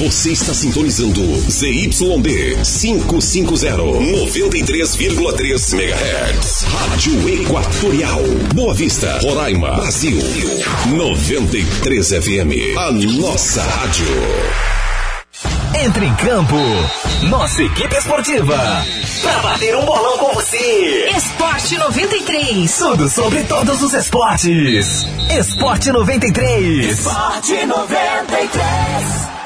Você está sintonizando ZYD 550, 93,3 MHz. Rádio Equatorial. Boa Vista, Roraima, Brasil. 93 FM. A nossa rádio. Entre em campo. Nossa equipe esportiva. Pra bater um bolão com você. Esporte 93. Tudo sobre todos os esportes. Esporte 93. Esporte 93.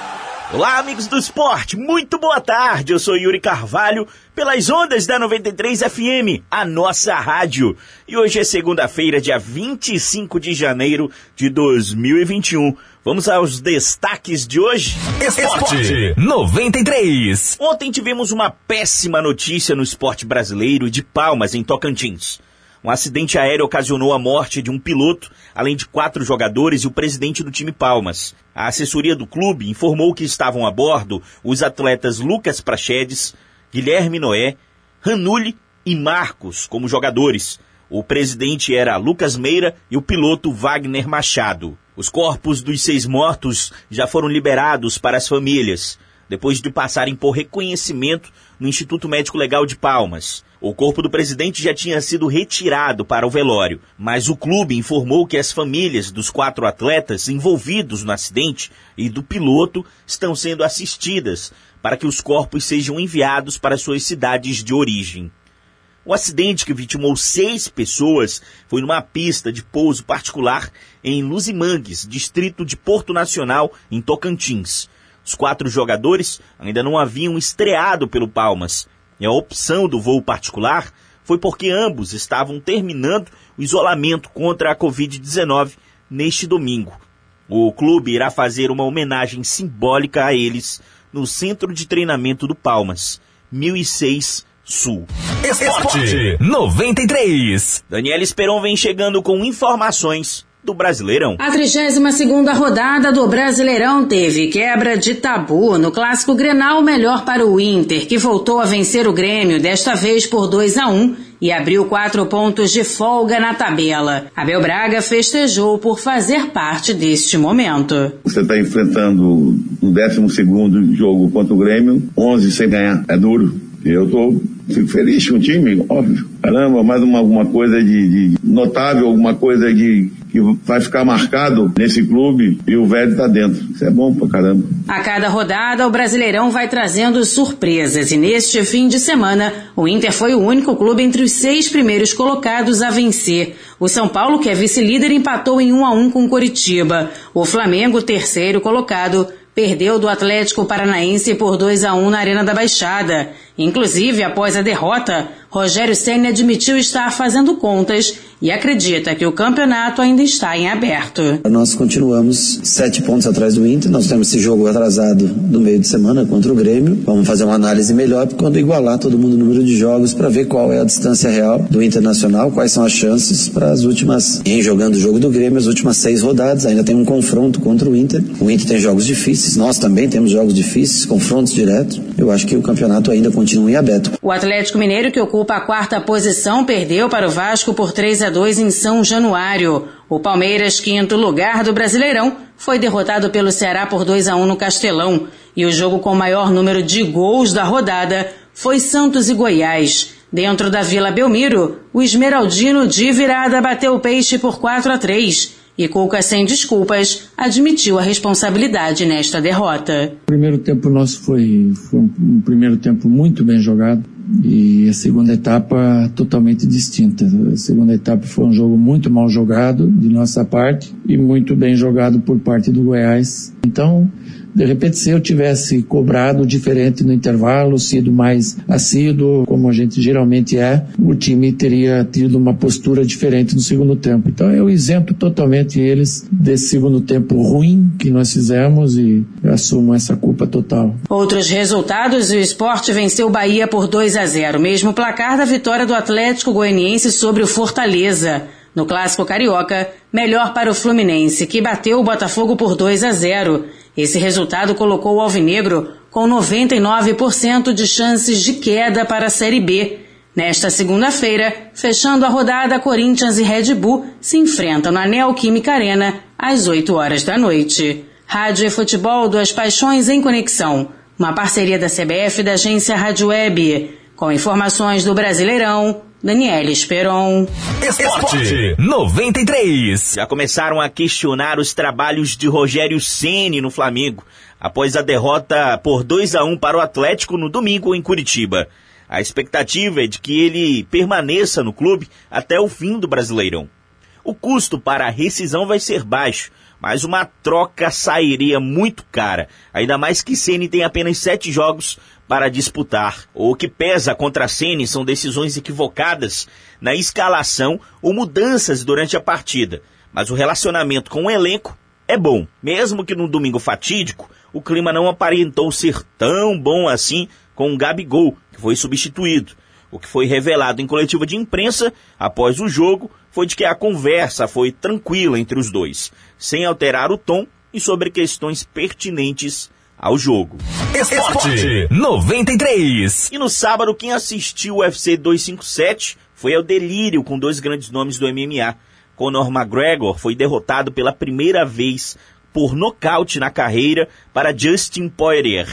Olá, amigos do esporte, muito boa tarde. Eu sou Yuri Carvalho, pelas ondas da 93 FM, a nossa rádio. E hoje é segunda-feira, dia 25 de janeiro de 2021. Vamos aos destaques de hoje? Esporte 93. Ontem tivemos uma péssima notícia no esporte brasileiro de Palmas, em Tocantins. Um acidente aéreo ocasionou a morte de um piloto, além de quatro jogadores e o presidente do time Palmas. A assessoria do clube informou que estavam a bordo os atletas Lucas Prachedes, Guilherme Noé, Ranulli e Marcos como jogadores. O presidente era Lucas Meira e o piloto Wagner Machado. Os corpos dos seis mortos já foram liberados para as famílias, depois de passarem por reconhecimento no Instituto Médico Legal de Palmas. O corpo do presidente já tinha sido retirado para o velório, mas o clube informou que as famílias dos quatro atletas envolvidos no acidente e do piloto estão sendo assistidas para que os corpos sejam enviados para suas cidades de origem. O acidente que vitimou seis pessoas foi numa pista de pouso particular em Luzimangues, distrito de Porto Nacional, em Tocantins. Os quatro jogadores ainda não haviam estreado pelo Palmas, a opção do voo particular foi porque ambos estavam terminando o isolamento contra a Covid-19 neste domingo. O clube irá fazer uma homenagem simbólica a eles no Centro de Treinamento do Palmas, 1006 Sul. Esporte 93. Daniela Esperon vem chegando com informações do Brasileirão. A 32ª rodada do Brasileirão teve quebra de tabu no clássico Grenal melhor para o Inter, que voltou a vencer o Grêmio, desta vez por 2 a 1 e abriu quatro pontos de folga na tabela. Abel Braga festejou por fazer parte deste momento. Você está enfrentando o 12 jogo contra o Grêmio, 11 sem ganhar. É duro. Eu tô, fico feliz com o time, óbvio. Caramba, mais uma, alguma coisa de, de notável, alguma coisa de, que vai ficar marcado nesse clube e o velho tá dentro. Isso é bom pra caramba. A cada rodada, o Brasileirão vai trazendo surpresas e neste fim de semana, o Inter foi o único clube entre os seis primeiros colocados a vencer. O São Paulo, que é vice-líder, empatou em 1 a 1 com Coritiba. O Flamengo, terceiro colocado, perdeu do Atlético Paranaense por 2 a 1 na Arena da Baixada. Inclusive, após a derrota, Rogério Senna admitiu estar fazendo contas e acredita que o campeonato ainda está em aberto. Nós continuamos sete pontos atrás do Inter, nós temos esse jogo atrasado do meio de semana contra o Grêmio. Vamos fazer uma análise melhor quando igualar todo mundo o número de jogos para ver qual é a distância real do Internacional, quais são as chances para as últimas, em jogando o jogo do Grêmio, as últimas seis rodadas. Ainda tem um confronto contra o Inter. O Inter tem jogos difíceis, nós também temos jogos difíceis, confrontos diretos. Eu acho que o campeonato ainda continua em aberto. O Atlético Mineiro, que ocupa a quarta posição, perdeu para o Vasco por 3 a 2 em São Januário. O Palmeiras, quinto lugar do Brasileirão, foi derrotado pelo Ceará por 2 a 1 no Castelão. E o jogo com maior número de gols da rodada foi Santos e Goiás. Dentro da Vila Belmiro, o Esmeraldino de virada bateu o peixe por 4 a 3 e Cuca, sem desculpas, admitiu a responsabilidade nesta derrota. O primeiro tempo nosso foi, foi um primeiro tempo muito bem jogado e a segunda etapa totalmente distinta. A segunda etapa foi um jogo muito mal jogado de nossa parte e muito bem jogado por parte do Goiás. Então, de repente, se eu tivesse cobrado diferente no intervalo, sido mais assíduo, como a gente geralmente é, o time teria tido uma postura diferente no segundo tempo. Então eu isento totalmente eles desse segundo tempo ruim que nós fizemos e assumo essa culpa total. Outros resultados, o esporte venceu o Bahia por 2 a 0, mesmo placar da vitória do Atlético Goianiense sobre o Fortaleza. No clássico carioca, melhor para o Fluminense, que bateu o Botafogo por 2 a 0. Esse resultado colocou o Alvinegro com 99% de chances de queda para a Série B. Nesta segunda-feira, fechando a rodada, Corinthians e Red Bull se enfrentam na Neoquímica Arena às 8 horas da noite. Rádio e futebol, duas paixões em conexão. Uma parceria da CBF e da agência Rádio Web. Com informações do Brasileirão, Daniela Esperon. Esporte 93. Já começaram a questionar os trabalhos de Rogério Ceni no Flamengo, após a derrota por 2 a 1 para o Atlético no domingo em Curitiba. A expectativa é de que ele permaneça no clube até o fim do Brasileirão. O custo para a rescisão vai ser baixo, mas uma troca sairia muito cara, ainda mais que Ceni tem apenas sete jogos para disputar. O que pesa contra Ceni são decisões equivocadas na escalação ou mudanças durante a partida, mas o relacionamento com o elenco é bom. Mesmo que no domingo fatídico, o clima não aparentou ser tão bom assim com o Gabigol, que foi substituído. O que foi revelado em coletiva de imprensa após o jogo foi de que a conversa foi tranquila entre os dois, sem alterar o tom e sobre questões pertinentes ao jogo. Esporte 93. E no sábado, quem assistiu o UFC 257 foi ao delírio com dois grandes nomes do MMA. Conor McGregor foi derrotado pela primeira vez por nocaute na carreira para Justin Poirier,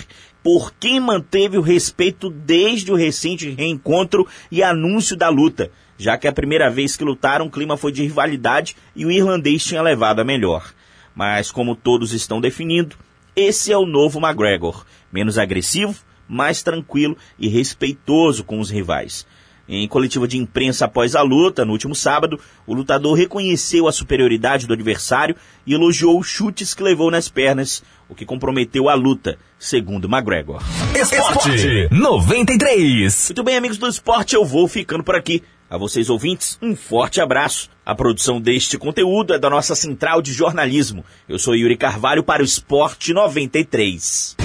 por quem manteve o respeito desde o recente reencontro e anúncio da luta, já que a primeira vez que lutaram o clima foi de rivalidade e o irlandês tinha levado a melhor. Mas como todos estão definindo, esse é o novo McGregor, menos agressivo, mais tranquilo e respeitoso com os rivais. Em coletiva de imprensa após a luta, no último sábado, o lutador reconheceu a superioridade do adversário e elogiou os chutes que levou nas pernas, o que comprometeu a luta, segundo McGregor. Esporte 93. Muito bem, amigos do esporte, eu vou ficando por aqui. A vocês ouvintes, um forte abraço. A produção deste conteúdo é da nossa central de jornalismo. Eu sou Yuri Carvalho para o Esporte 93.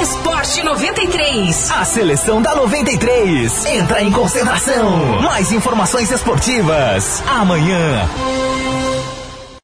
Esporte 93. A seleção da 93 entra em concentração. Mais informações esportivas amanhã.